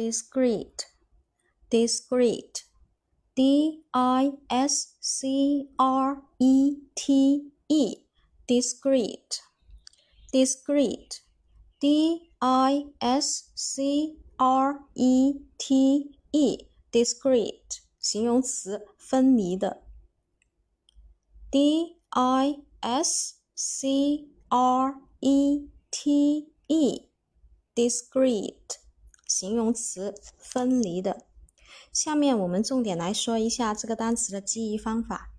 discrete, discrete, D I S C R E T E, discrete, discrete, D I S C R E T E, discrete，形容词，分离的。D I S C R E T E, discrete。形容词，分离的。下面我们重点来说一下这个单词的记忆方法。